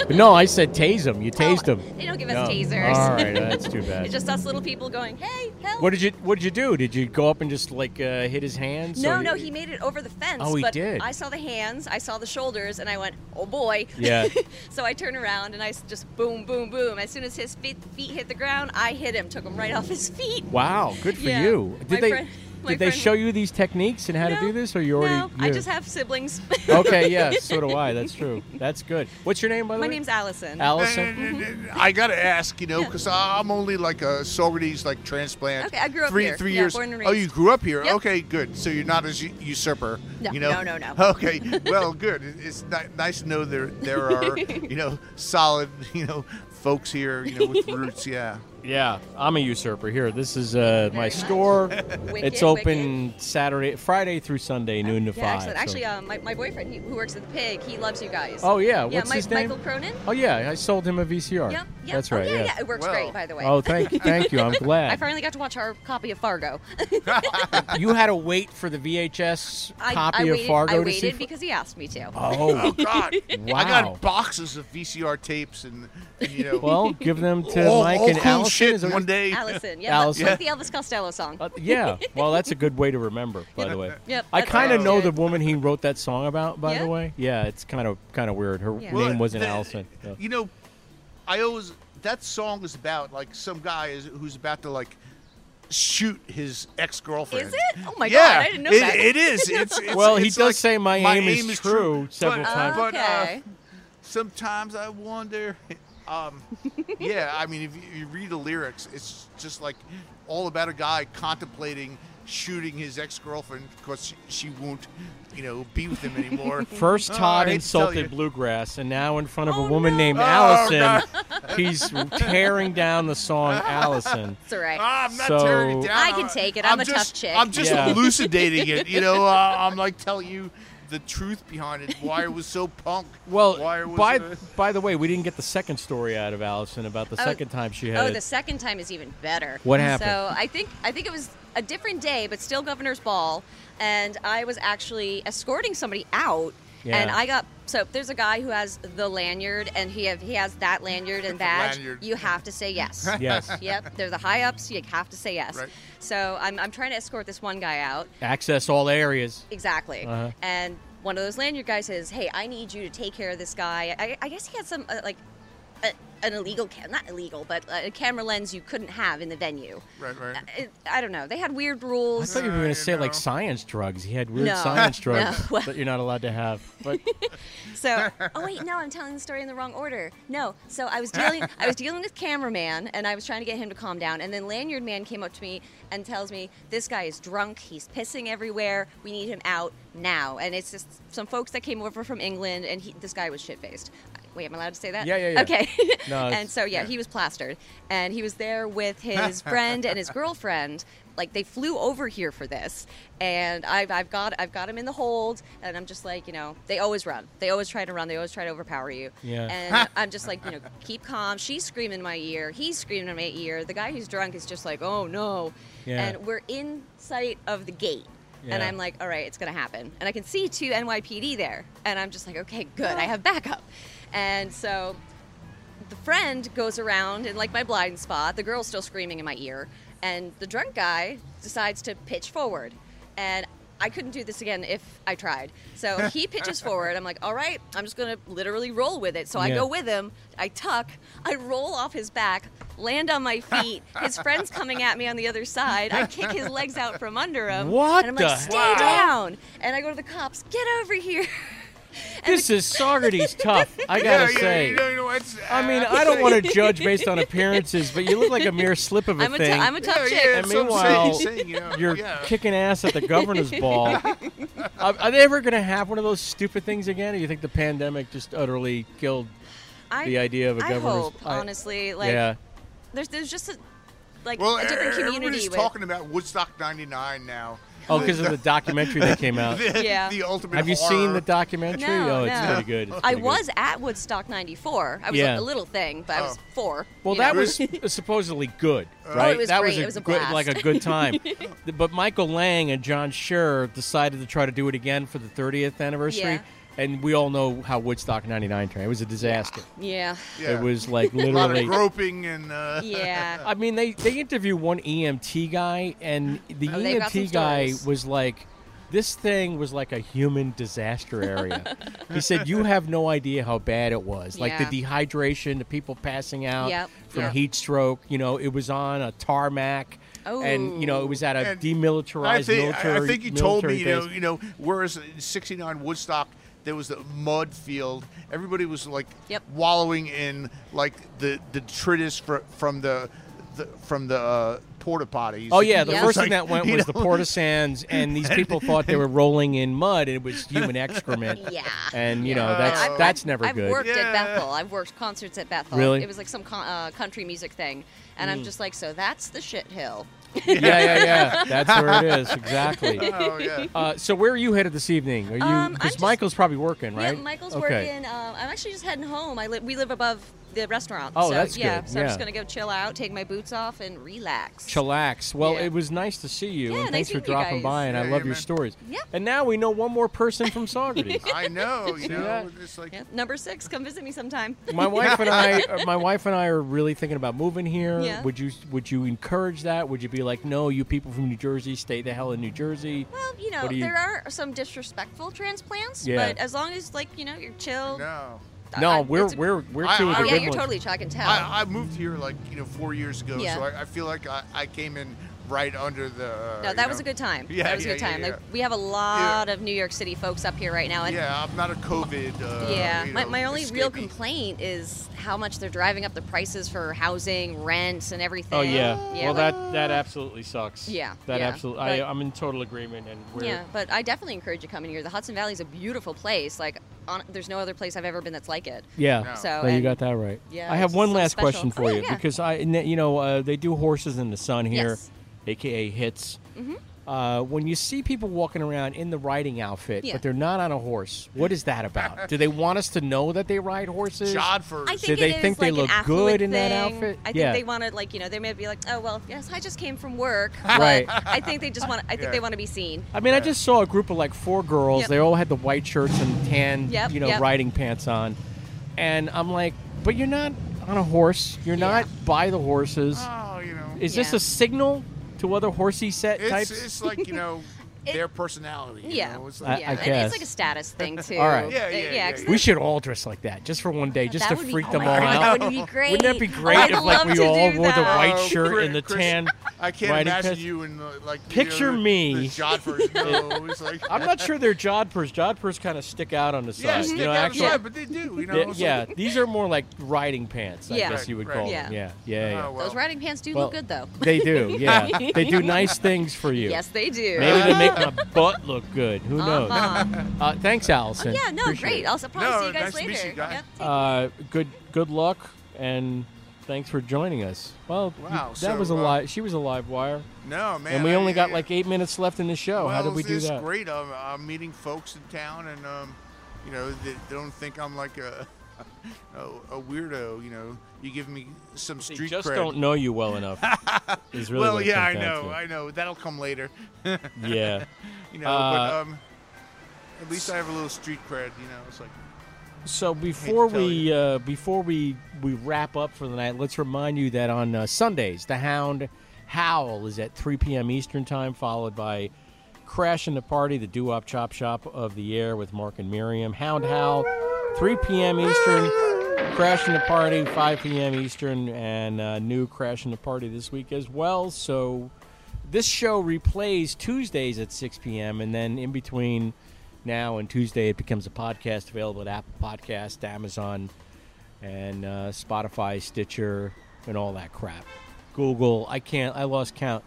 No, I said tase him. You tased him. they don't give us No. tasers. All right, that's too bad. it's just us little people going, "Hey, help!" What did you What did you do? Did you go up and just like uh, hit his hands? No, no, he made it over the fence. Oh, he but did. I saw the hands, I saw the shoulders, and I went, "Oh boy!" Yeah. so I turned around and I just boom, boom, boom. As soon as his feet, feet hit the ground, I hit him, took him right off his feet. Wow, good for Yeah. you. Did My they friend- Did they friend- show you these techniques and how to do this, or you already? No, I just have siblings. okay, yeah, so do I. That's true. That's good. What's your name, by the My way? My name's Allison. Allison. Uh, uh, I gotta ask, you know, Yeah. because I'm only like a Saugerties like transplant. Okay, I grew up three, here. Three Yeah, years. born and Oh, you grew up here. Yep. Okay, good. So you're not a u- usurper. No, you know? no, no, no. Okay, well, good. It's ni- nice to know there there are you know solid you know folks here you know with roots. Yeah. Yeah, I'm a usurper. Here, this is uh, my store. Wicked, it's open Saturday, Friday through Sunday, noon to Yeah, five. excellent. so- Actually, uh, my, my boyfriend he, who works at the Pig, he loves you guys. Oh yeah, yeah, what's Mi- his name? Michael Cronin. Oh yeah, I sold him a VCR. Yep, yep. That's Oh, right. yeah, yeah, yeah, it works great, by the way. Oh, thank you, thank you. I'm glad. I finally got to watch our copy of Fargo. you had to wait for the VHS I, copy I of waited, Fargo I to waited see. because he asked me to. Oh. Oh God! Wow. I got boxes of VCR tapes and, and you know. Well, give them to all, Mike all and cool Allison. Shit one what- day. Allison, yeah, Allison. Like the Elvis Costello song. Uh, yeah, well, that's a good way to remember, by the way. Yep, I that's kind of know good. the woman he wrote that song about, by Yeah? the way. Yeah, it's kind of kind of weird. Her Yeah. name wasn't the- Allison. so. You know, I always that song is about like some guy is, who's about to like shoot his ex girlfriend. Is it? Oh my yeah, God, I didn't know it, that. It is. It's, it's Well, he does like, say, "My aim is true," several but, times. But uh, Okay. sometimes I wonder. Um, yeah, I mean, if you, you read the lyrics, it's just like all about a guy contemplating shooting his ex girlfriend because she, she won't, you know, be with him anymore. First, Oh, Todd hate to tell insulted you. bluegrass, and now in front of a woman named Oh, Allison, God. he's tearing down the song Allison. That's all right. Ah, I'm not So- tearing it down. I can take it. I'm a tough chick. I'm just Yeah. elucidating it. You know, uh, I'm like telling you the truth behind it. Why it was so punk. Well, why was. by uh, by the way, we didn't get the second story out of Allison about the Oh, second time she had Oh, it. the second time is even better. What happened? So I think I think it was a different day, but still Governor's Ball, and I was actually escorting somebody out, and I got so there's a guy who has the lanyard, and he have he has that lanyard and badge. lanyard. You have to say yes. Yes. Yep. They're the high ups. You have to say yes. Right. So I'm I'm trying to escort this one guy out. Access all areas. Exactly. Uh-huh. And one of those lanyard guys says, "Hey, I need you to take care of this guy." I, I guess he had some uh, like a, an illegal, cam- not illegal, but a camera lens you couldn't have in the venue. right, right. Uh, it, I don't know. They had weird rules. I thought you were going to say like science drugs. He had weird No. science drugs Well- that you're not allowed to have. But So, oh wait, no, I'm telling the story in the wrong order. No, so I was dealing, I was dealing with cameraman, and I was trying to get him to calm down, and then lanyard man came up to me and tells me this guy is drunk, he's pissing everywhere, we need him out now, and it's just some folks that came over from England, and he, this guy was shit faced. Wait, am I allowed to say that? Yeah, yeah, yeah. Okay. No, and so yeah, he was plastered, and he was there with his friend and his girlfriend. Like they flew over here for this, and I've, I've got I've got him in the hold, and I'm just like you know they always run, they always try to run, they always try to overpower you. Yeah. And I'm just like you know keep calm. She's screaming in my ear, he's screaming in my ear. The guy who's drunk is just like oh no, Yeah. and we're in sight of the gate. Yeah. And I'm like, all right, it's gonna happen. And I can see two NYPD there, and I'm just like, okay, good, I have backup. And so the friend goes around in like my blind spot. The girl's still screaming in my ear, and the drunk guy decides to pitch forward. And I couldn't do this again if I tried. So he pitches forward. I'm like, all right, I'm just going to literally roll with it. So I Yeah. go with him. I tuck. I roll off his back, land on my feet. His friend's coming at me on the other side. I kick his legs out from under him. What And I'm like, stay down. And I go to the cops, get over here. This is Saugerties tough. I gotta Yeah, yeah, say. you know, you know, it's, I mean, uh, I don't want to judge based on appearances, but you look like a mere slip of a I'm a, t- thing. I'm a tough Yeah, chick. yeah, and meanwhile, saying- saying, you know, you're yeah. kicking ass at the governor's ball. are, are they ever going to have one of those stupid things again? Or do you think the pandemic just utterly killed I, the idea of a I governor's? hope, honestly. Like, yeah. there's, there's just a, like Well, a different community everybody's with. talking about Woodstock '99 now. Oh, because of the documentary that came out. the, Yeah. the ultimate. Have you horror. seen the documentary? No, oh, it's no. pretty good. It's I pretty good. was at Woodstock '94. I was Yeah. a little thing, but I was Oh. four. Well, that know? was uh, supposedly good, Oh, right? it was that great. was a It was a good, blast. like a good time. but Michael Lang and John Scher decided to try to do it again for the 30th anniversary, Yeah. And we all know how Woodstock '99 turned. It was a disaster. Yeah. Yeah. It was like a lot of literally. groping and. Uh, Yeah. I mean, they they interview one EMT guy, and the Oh, they've got some EMT guy stories. was like, "This thing was like a human disaster area." he said, "You have no idea how bad it was. Like the dehydration, the people passing out Yep, from yep. heat stroke. You know, it was on a tarmac." And you know it was at a And demilitarized I think, military. I think he told me, military you know, base. you know, whereas '69 Woodstock there was the mud field. Everybody was like Yep. wallowing in like the the detritus fr- from the, the from the uh, porta potties. Oh yeah, the Yeah. first It's thing that went you was the porta sands, and these people thought they were rolling in mud, and it was human excrement. Yeah. And you know that's I've- that's I've- never I've good. worked Yeah. at Bethel. I've worked concerts at Bethel. Really? It was like some con- uh, country music thing, and I'm just like, so that's the shit hill. yeah, yeah, yeah. That's where it is exactly. Oh yeah. Uh, so where are you headed this evening? Are you? Um, Because just- Michael's probably working, right? Yeah, Michael's okay. working. Um, I'm actually just heading home. I li- we live above the restaurant. Oh, so, that's yeah, good. So I'm just gonna go chill out, take my boots off, and relax. Chillax. Well, Yeah. it was nice to see you, Yeah, and nice thanks for meeting you dropping guys. by. And I love yeah, your man. stories. Yeah. And now we know one more person from Saugerties. I know. You See know, that? it's like Yeah, number six, come visit me sometime. my wife and I, uh, my wife and I are really thinking about moving here. Yeah. Would you Would you encourage that? Would you be like, no, you people from New Jersey, stay the hell in New Jersey? Well, you know, you- there are some disrespectful transplants, Yeah. but as long as like you know you're chill. no. No, I- we're a- we're we're I- two of I- the oh, yeah, good you're ones. totally chill. I can tell. I, I moved here like you know four years ago, Yeah. so I, I feel like I, I came in right under the. Uh, no, that was know- a good time. Yeah, that was a good time. yeah. Like, we have a lot of New York City folks up here right now, and Yeah, I'm not a COVID. Uh, Yeah, you my, know, my only real complaint is how much they're driving up the prices for housing, rents, and everything. Oh yeah. yeah well, like- that that absolutely sucks. Yeah, That yeah, absolutely. but- I, I'm in total agreement, and we're Yeah, but I definitely encourage you coming here. The Hudson Valley is a beautiful place. Like, on, there's no other place I've ever been that's like it. Yeah, No. So, No, you got that right. Yeah, I have one last special. question Oh, for yeah, you yeah. because I, you know, uh, they do horses in the sun here, Yes. Aka HITS. Mhm. Uh, when you see people walking around in the riding outfit, Yeah. but they're not on a horse, what is that about? do they want us to know that they ride horses? Jodhpurs. I think Do they think they like an look affluent good in that outfit? I think Yeah. they want to, like, you know, they may be like, oh, well, yes, I just came from work. Right. But I think they just want. I think Yeah. they want to be seen. I mean, I just saw a group of like four girls. Yep. They all had the white shirts and tan, Yep, you know, yep. riding pants on, and I'm like, but you're not on a horse. You're not by the horses. Oh, you know. Is this a signal to other horsey set It's, types? it's like you know It- their personality. you Yeah. know? It's I- like, yeah, I and guess. it's like a status thing too. All right. Yeah, yeah, yeah, 'cause yeah. we should all dress like that just for one day, just that to would freak be, them oh all my God, out. That would be great. Wouldn't that be great I'd if like we all do wore the white shirt Chris- and the Chris, tan? I can't riding imagine pants? you in the, like you Picture know, the- me. The Jodhpurs. No, it's like I'm not sure they're jodhpurs. Jodhpurs kind of stick out on the side. yeah, you know, out actually, the but they do. You know, Yeah, it's yeah, these are more like riding pants. I Yeah. guess you would Right, call right. them. Yeah, yeah, oh, yeah. Oh, well. Those riding pants do Well, look good though. They do. Yeah, they do nice things for you. Yes, they do. Maybe they make my butt look good. Who knows? Uh-huh. Uh, thanks, Allison. yeah, no, Appreciate great. it. I'll probably No, see you guys nice to later. meet you guys. Yep. Uh, good good luck and thanks for joining us. Well, Wow, that so, was a uh, live. She was a live wire, No, man. and we I- only got like eight minutes left in the show. Well, How did we do it's that? great. I'm, I'm meeting folks in town, and um, you know, they don't think I'm like a, a a weirdo. You know, you give me some They street just cred. don't know you well enough. is really well, yeah, I know, to. I know. That'll come later. Yeah. you know, Uh, but um, at least I have a little street cred. You know, it's like So before we uh, before we we wrap up for the night, let's remind you that on uh, Sundays, the Hound Howl is at 3 p.m. Eastern time, followed by Crashing the Party, the doo-wop chop shop of the air with Mark and Miriam. Hound Howl, 3 p.m. Eastern. Crashing the Party, 5 p.m. Eastern, and uh, new Crashing the Party this week as well. So this show replays Tuesdays at 6 p.m. and then in between now and Tuesday, it becomes a podcast available at Apple Podcast, Amazon, and uh, Spotify, Stitcher, and all that crap. Google. I can't. I lost count.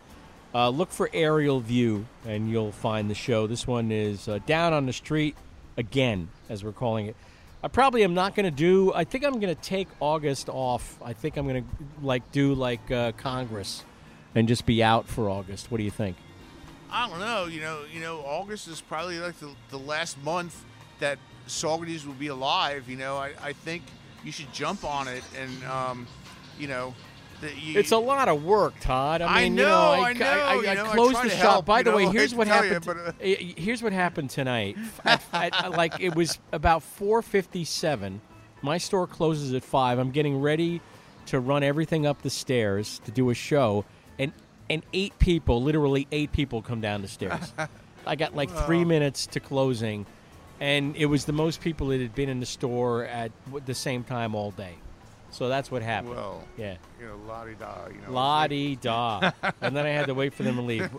Uh, look for Aerial View, and you'll find the show. This one is uh, down on the street again, as we're calling it. I probably am not going to do. I think I'm going to take August off. I think I'm going to like do like uh, Congress, and just be out for August. What do you think? I don't know. You know, you know, August is probably like the, the last month that Saugerties will be alive. You know, I, I think you should jump on it, and um, you know, you, It's a lot of work, Todd. I I know, you know, I, I know, I, you I know, closed the shop. By the know, way, here's what tell you, happened. but, uh, here's what happened tonight. At, at, like it was about 4:57. My store closes at five. I'm getting ready to run everything up the stairs to do a show, and and eight people, literally eight people, come down the stairs. I got like three minutes to closing, and it was the most people that had been in the store at the same time all day. So that's what happened. Well, yeah. you know, la di da. You know, La di da. and then I had to wait for them to leave.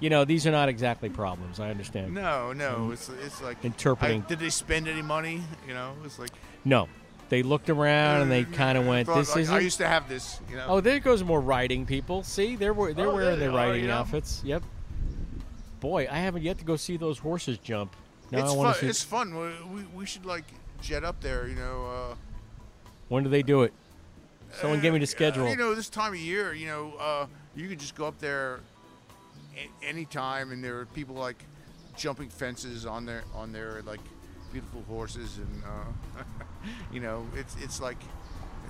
You know, these are not exactly problems. I understand. No, no, it's it's like Interpreting. I, did they spend any money? You know, it's like No. They looked around and they kind of went, thought, "This like, isn't." I used to have this. You know. Oh, there goes more riding people. See, they're they're Oh, wearing their riding you know. outfits. Yep. Boy, I haven't yet to go see those horses jump. Now it's I want fun. to see. It's fun. We, we, we should like jet up there. You know. Uh, When do they do it? Someone give me the schedule. Uh, you know, this time of year, you know, uh, you could just go up there a- anytime, and there are people like jumping fences on their on their like beautiful horses, and uh, you know, it's it's like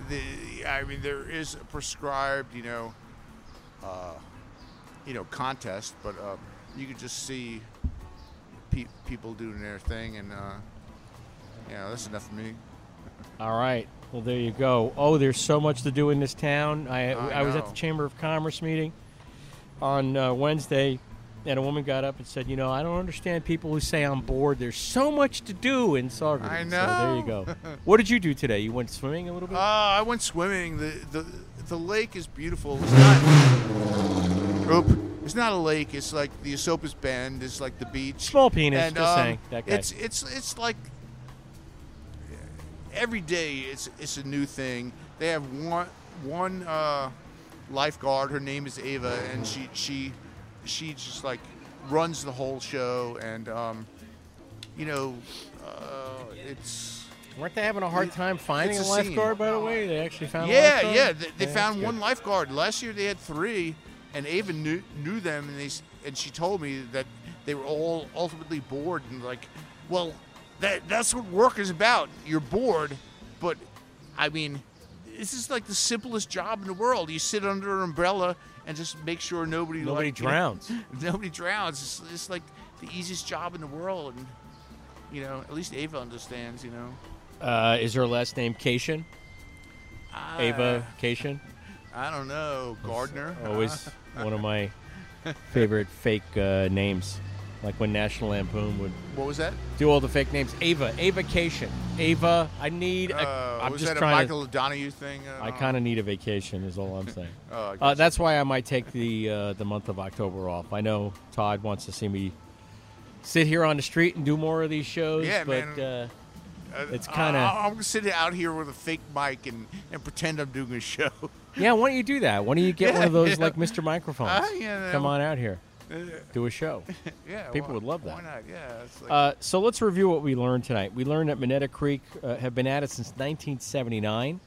the. I mean, there is a prescribed, you know, uh, you know, contest, but uh, you could just see pe- people doing their thing, and uh, you know, that's enough for me. All right. Well, there you go. Oh, there's so much to do in this town. I, I I, was at the Chamber of Commerce meeting on uh, Wednesday, and a woman got up and said, "You know, I don't understand people who say I'm bored. There's so much to do in Saugerties." I So there you go. what did you do today? You went swimming a little bit. Uh, I went swimming. The, the the lake is beautiful. It's not. Oop. It's not a lake. It's like the Esopus Bend. It's like the beach. Small penis, And, just um, saying, that guy. It's it's it's like every day. It's it's a new thing. They have one one uh, lifeguard. Her name is Ava, and she she she just like runs the whole show. And um, you know, uh, it's. Weren't they having a hard time finding a, a scene. lifeguard? By the way, they actually found. Yeah, yeah. They, they that's found one lifeguard. Last year they had three, and Ava knew knew them, and they and she told me that they were all ultimately bored and like, well, that that's what work is about. You're bored, but I mean, this is like the simplest job in the world. You sit under an umbrella and just make sure nobody Nobody like, you know, drowns. nobody drowns. It's, it's like the easiest job in the world, and you know, at least Ava understands. You know. Uh, is her last name Cation? Ava Cation. I don't know, Gardner. Always one of my favorite fake uh, names. Like when National Lampoon would What was that? do all the fake names. Ava, Ava Cation. Ava, I need. A, Uh, I'm was just that a trying Michael O'Donoghue thing? Uh, I kind of need a vacation. Is all I'm saying. Oh, uh, that's why I might take the uh, the month of October off. I know Todd wants to see me sit here on the street and do more of these shows. Yeah, but, man. Uh, Uh, it's kinda- I- I'm gonna sit out here with a fake mic and, and pretend I'm doing a show. yeah, why don't you do that? Why don't you get one of those yeah. like Mr. Microphones? Yeah, Come on out here, do a show. yeah, people would love that. Why not? Yeah. Like, Uh, so let's review what we learned tonight. We learned that Minetta Creek uh, have been at it since 1979.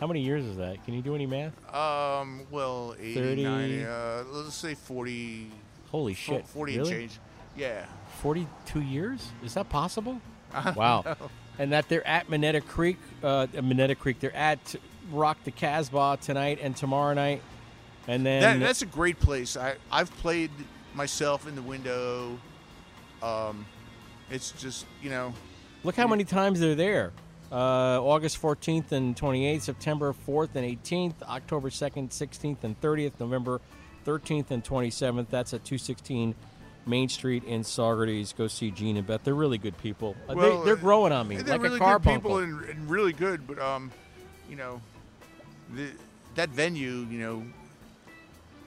How many years is that? Can you do any math? um, well, 80, 30. 90, uh, let's say 40. Holy shit! 40 really? change. Yeah. 42 years? Is that possible? Wow. know. And that they're at Minetta Creek, uh, Minetta Creek. They're at Rock the Casbah tonight and tomorrow night. And then That, that's a great place. I, I've played myself in the window. Um, it's just, you know, Look how many times they're there. Uh, August 14th and 28th, September 4th and 18th, October 2nd, 16th, and 30th, November 13th and 27th. That's at 216 Main Street in Saugerties. Go see Gene and Beth. They're really good people. Uh, Well, they, they're growing on me They're like really a car good people and, and really good, but um, you know, the, that venue, you know,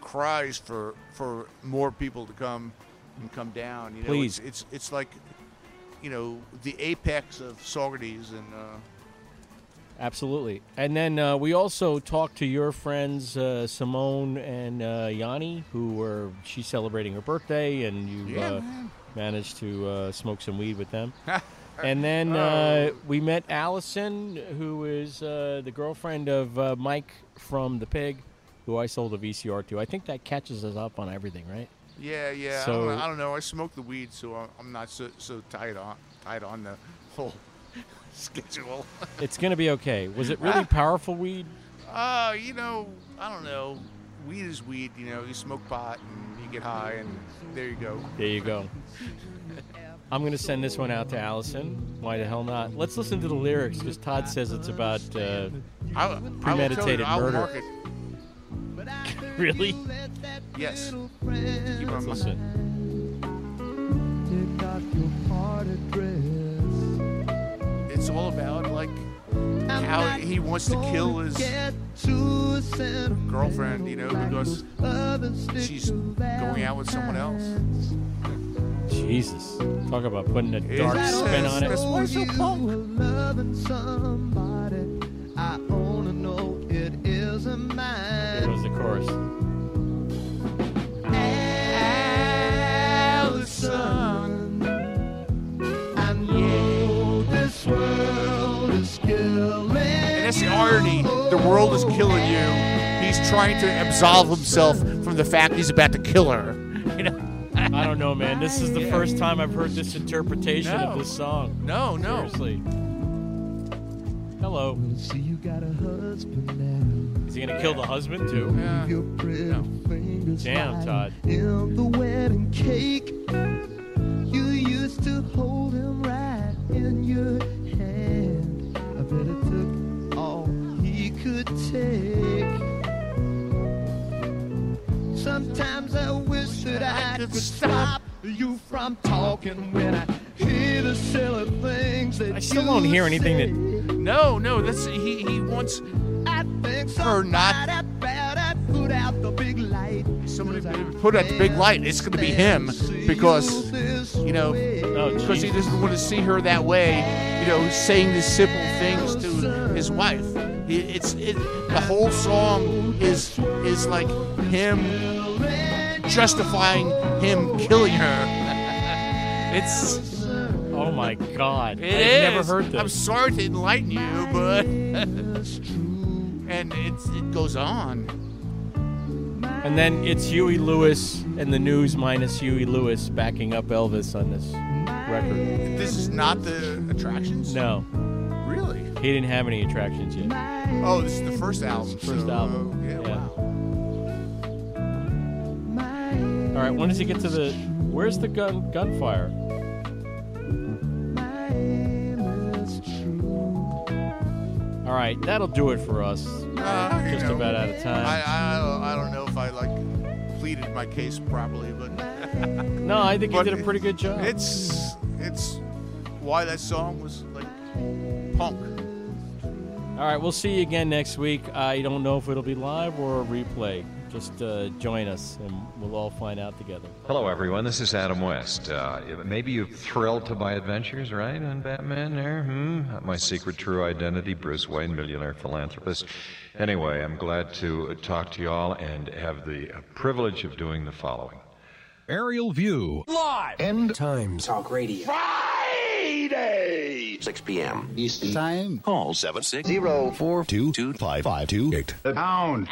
cries for for more people to come and come down. You know, Please. it's it's, it's like, you know, the apex of Saugerties and. Uh, Absolutely. And then uh, we also talked to your friends uh, Simone and uh, Yanni, who were she's celebrating her birthday, and you Yeah, uh, managed to uh, smoke some weed with them. and then uh, Oh. we met Allison, who is uh, the girlfriend of uh, Mike from the Pig, who I sold a VCR to. I think that catches us up on everything, right? Yeah, yeah. So- I, don't know, I don't know. I smoke the weed, so I'm- not so so tight on tight on the whole schedule. It's gonna be okay. Was it really powerful weed? Uh, you know, I don't know. Weed is weed. You know, you smoke pot and you get high, and there you go. There you go. I'm going to send this one out to Allison. Why the hell not? Let's listen to the lyrics because Todd says it's about uh, I, I will tell you, premeditated I'll murder. Mark it. really? Yes. Keep on listening. It's all about like how he wants to kill his girlfriend, you know, because she's going out with someone else. Jesus. Talk about putting a dark that spin on it. why so punk. Loving somebody, I wanna know it isn't mine. Here was chorus. Allison, I know this world is killing. And that's the irony. The world is killing you. He's trying to absolve himself from the fact he's about to kill her. You know? I don't know, man. This is the Yeah. first time I've heard this interpretation No. of this song. No, no. Seriously. Hello. See, you got a husband now. Is he going to kill the husband, too? Your pretty fingers Damn, Todd. In the wedding cake, you used to hold him right in your hand. I bet it took all he could take. Sometimes I wish that I could stop you from talking when I hear the silly things that I still don't hear anything that. No, no, that's he. He wants her not. Put out the big light. Somebody put out the big light. It's going to be him because you know oh, because he doesn't want to see her that way. You know, saying these simple things to his wife. It's it, the whole song is is like him justifying him killing her. it's Oh my God! it I've is. never heard this. I'm sorry to enlighten you, but and it's it goes on. And then it's Huey Lewis and the news minus Huey Lewis backing up Elvis on this record. This is not the attractions. No, Really? he didn't have any attractions yet. Oh, this is the first album. First so, album. uh, yeah, Yeah. wow. All right, when does he get to the? Where's the gun gunfire? All right, that'll do it for us. Uh, Just know, about out of time. I, I, don't- I don't know if I like pleaded my case properly, but No, I think you did a pretty good job. It's it's why that song was like punk. All right, we'll see you again next week. I don't know if it'll be live or a replay. Just uh, join us, and we'll all find out together. Hello, everyone. This is Adam West. Uh, maybe you're thrilled to my adventures, right, on Batman there? Hmm? My secret true identity, Bruce Wayne, millionaire philanthropist. Anyway, I'm glad to talk to you all and have the uh, privilege of doing the following. Aerial View. Live. End times. Talk radio. Friday. 6 p.m. Eastern Time. Call 760 Four two two five five two eight. The pound.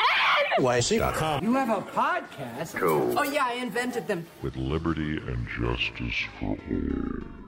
NYC.com. You have a podcast? Cool. Oh, yeah, I invented them. with liberty and justice for all.